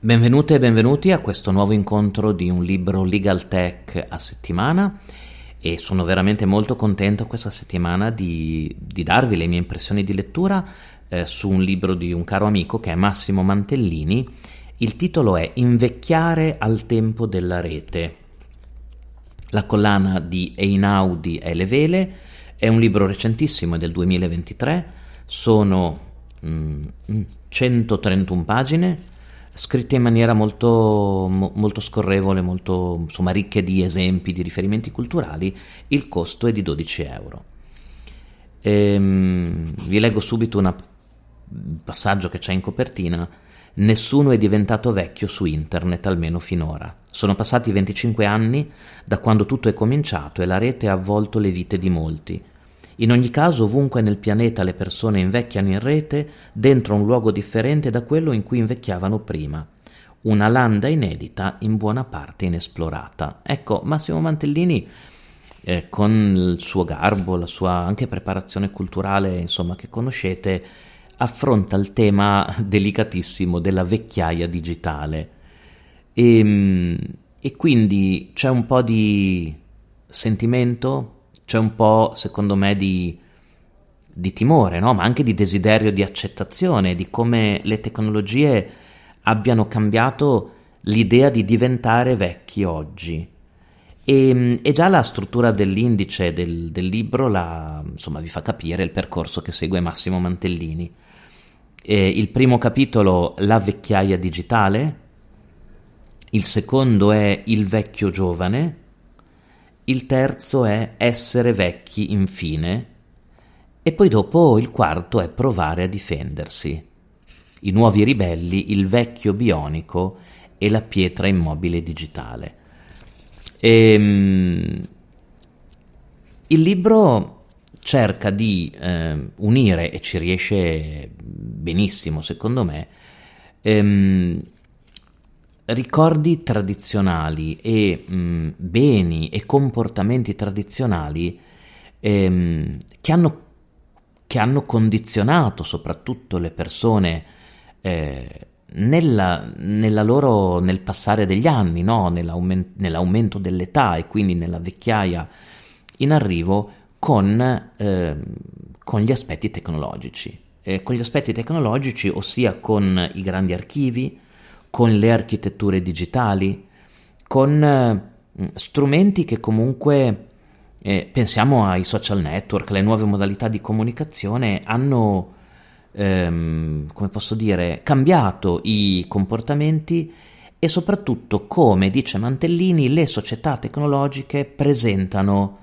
Benvenute e benvenuti a questo nuovo incontro di un libro Legal Tech a settimana e sono veramente molto contento questa settimana di, di darvi le mie impressioni di lettura eh, su un libro di un caro amico che è Massimo Mantellini. Il titolo è Invecchiare al tempo della rete. La collana di Einaudi è le vele, è un libro recentissimo, è del 2023, sono mm, 131 pagine scritte in maniera molto, mo, molto scorrevole, molto insomma, ricche di esempi, di riferimenti culturali, il costo è di 12 euro. Ehm, vi leggo subito un passaggio che c'è in copertina. Nessuno è diventato vecchio su internet, almeno finora. Sono passati 25 anni da quando tutto è cominciato e la rete ha avvolto le vite di molti. In ogni caso, ovunque nel pianeta le persone invecchiano in rete, dentro un luogo differente da quello in cui invecchiavano prima. Una landa inedita, in buona parte inesplorata. Ecco, Massimo Mantellini, eh, con il suo garbo, la sua anche preparazione culturale, insomma, che conoscete, affronta il tema delicatissimo della vecchiaia digitale. E, ehm, e quindi c'è un po' di sentimento, c'è un po', secondo me, di, di timore, no? ma anche di desiderio di accettazione di come le tecnologie abbiano cambiato l'idea di diventare vecchi oggi. E, e già la struttura dell'indice del, del libro la, insomma, vi fa capire il percorso che segue Massimo Mantellini. E il primo capitolo, La vecchiaia digitale, il secondo è Il vecchio giovane, il terzo è essere vecchi infine e poi dopo il quarto è provare a difendersi. I nuovi ribelli, il vecchio bionico e la pietra immobile digitale. E, um, il libro cerca di eh, unire, e ci riesce benissimo secondo me, ehm, ricordi tradizionali e mh, mm, beni e comportamenti tradizionali ehm, che, hanno, che, hanno, condizionato soprattutto le persone eh, nella, nella loro, nel passare degli anni, no? Nell'aument- nell'aumento dell'età e quindi nella vecchiaia in arrivo con, eh, con gli aspetti tecnologici. Eh, con gli aspetti tecnologici, ossia con i grandi archivi, con le architetture digitali, con eh, strumenti che comunque, eh, pensiamo ai social network, le nuove modalità di comunicazione, hanno, ehm, come posso dire, cambiato i comportamenti e soprattutto, come dice Mantellini, le società tecnologiche presentano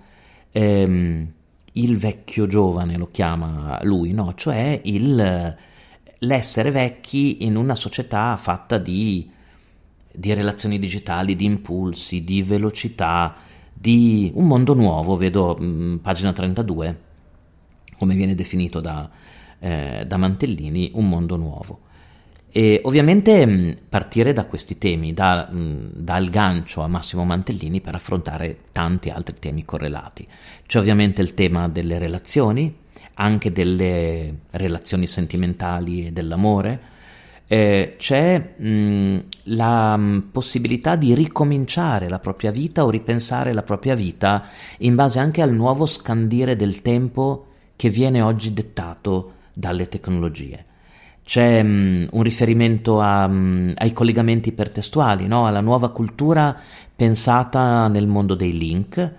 ehm, il vecchio giovane, lo chiama lui, no? cioè il l'essere vecchi in una società fatta di, di relazioni digitali, di impulsi, di velocità, di un mondo nuovo, vedo mh, mm, pagina 32, come viene definito da, eh, da Mantellini, un mondo nuovo. E ovviamente mh, mm, partire da questi temi da, mh, mm, dal gancio a Massimo Mantellini per affrontare tanti altri temi correlati. C'è ovviamente il tema delle relazioni, anche delle relazioni sentimentali e dell'amore, eh, c'è mh, la mh, possibilità di ricominciare la propria vita o ripensare la propria vita in base anche al nuovo scandire del tempo che viene oggi dettato dalle tecnologie. C'è mh, un riferimento a, ai collegamenti ipertestuali, no? alla nuova cultura pensata nel mondo dei link,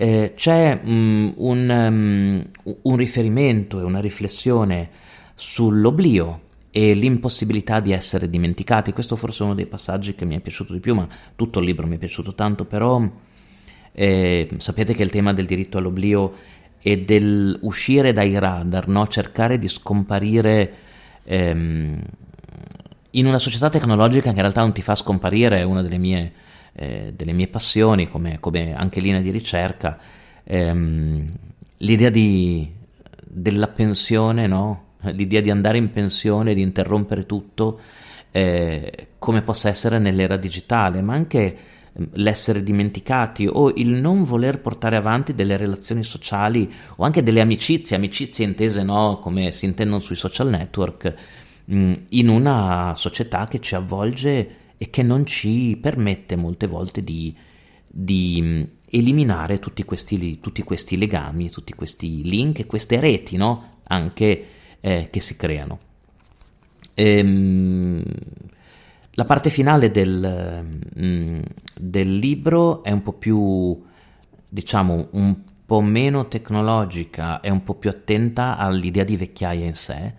eh, c'è um, un, um, un riferimento e una riflessione sull'oblio e l'impossibilità di essere dimenticati. Questo forse è uno dei passaggi che mi è piaciuto di più, ma tutto il libro mi è piaciuto tanto, però eh, sapete che il tema del diritto all'oblio e dell'uscire dai radar, no? cercare di scomparire ehm, in una società tecnologica che in realtà non ti fa scomparire, è una delle mie eh, delle mie passioni, come, come, anche linea di ricerca, ehm, l'idea di, della pensione, no? l'idea di andare in pensione, di interrompere tutto, eh, come possa essere nell'era digitale, ma anche ehm, l'essere dimenticati o il non voler portare avanti delle relazioni sociali o anche delle amicizie, amicizie intese no, come si intendono sui social network, mh, in una società che ci avvolge e che non ci permette molte volte di, di mm, eliminare tutti questi, tutti questi, legami, tutti questi link e queste reti no? anche eh, che si creano. Ehm, la parte finale del, mm, del, libro è un po' più, diciamo, un po' meno tecnologica e un po' più attenta all'idea di vecchiaia in sé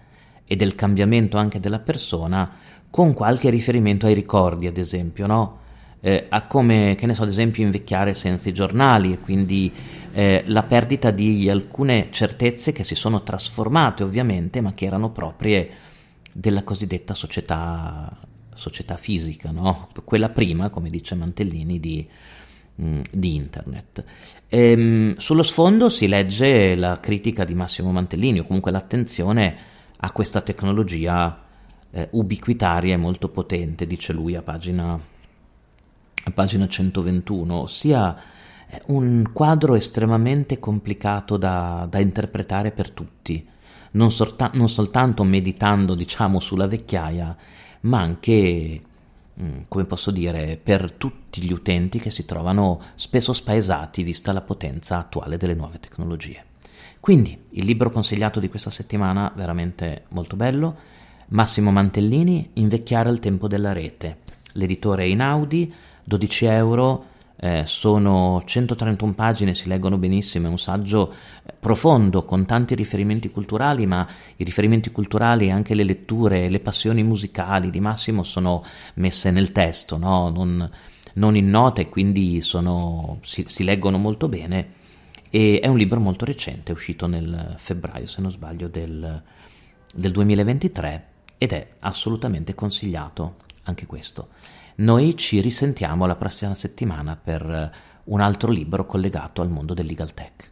e del cambiamento anche della persona con qualche riferimento ai ricordi, ad esempio, no? Eh, a come, che ne so, ad esempio, invecchiare senza i giornali e quindi eh, la perdita di alcune certezze che si sono trasformate, ovviamente, ma che erano proprie della cosiddetta società, società fisica, no? Quella prima, come dice Mantellini, di, mh, mm, di internet. Ehm, sullo sfondo si legge la critica di Massimo Mantellini, o comunque l'attenzione a questa tecnologia eh, ubiquitaria e molto potente, dice lui a pagina, a pagina 121, ossia eh, un quadro estremamente complicato da, da interpretare per tutti, non, sorta- non, soltanto meditando diciamo sulla vecchiaia, ma anche, mm, come posso dire, per tutti gli utenti che si trovano spesso spaesati vista la potenza attuale delle nuove tecnologie. Quindi il libro consigliato di questa settimana veramente molto bello, Massimo Mantellini, Invecchiare al tempo della rete. L'editore è Inaudi, 12 euro, eh, sono 131 pagine, si leggono benissimo, è un saggio eh, profondo con tanti riferimenti culturali, ma i riferimenti culturali e anche le letture, le passioni musicali di Massimo sono messe nel testo, no? non, non, in note, quindi sono, si, si leggono molto bene. E è un libro molto recente, è uscito nel febbraio, se non sbaglio, del, del 2023 ed è assolutamente consigliato anche questo. Noi ci risentiamo la prossima settimana per eh, un altro libro collegato al mondo del legal tech.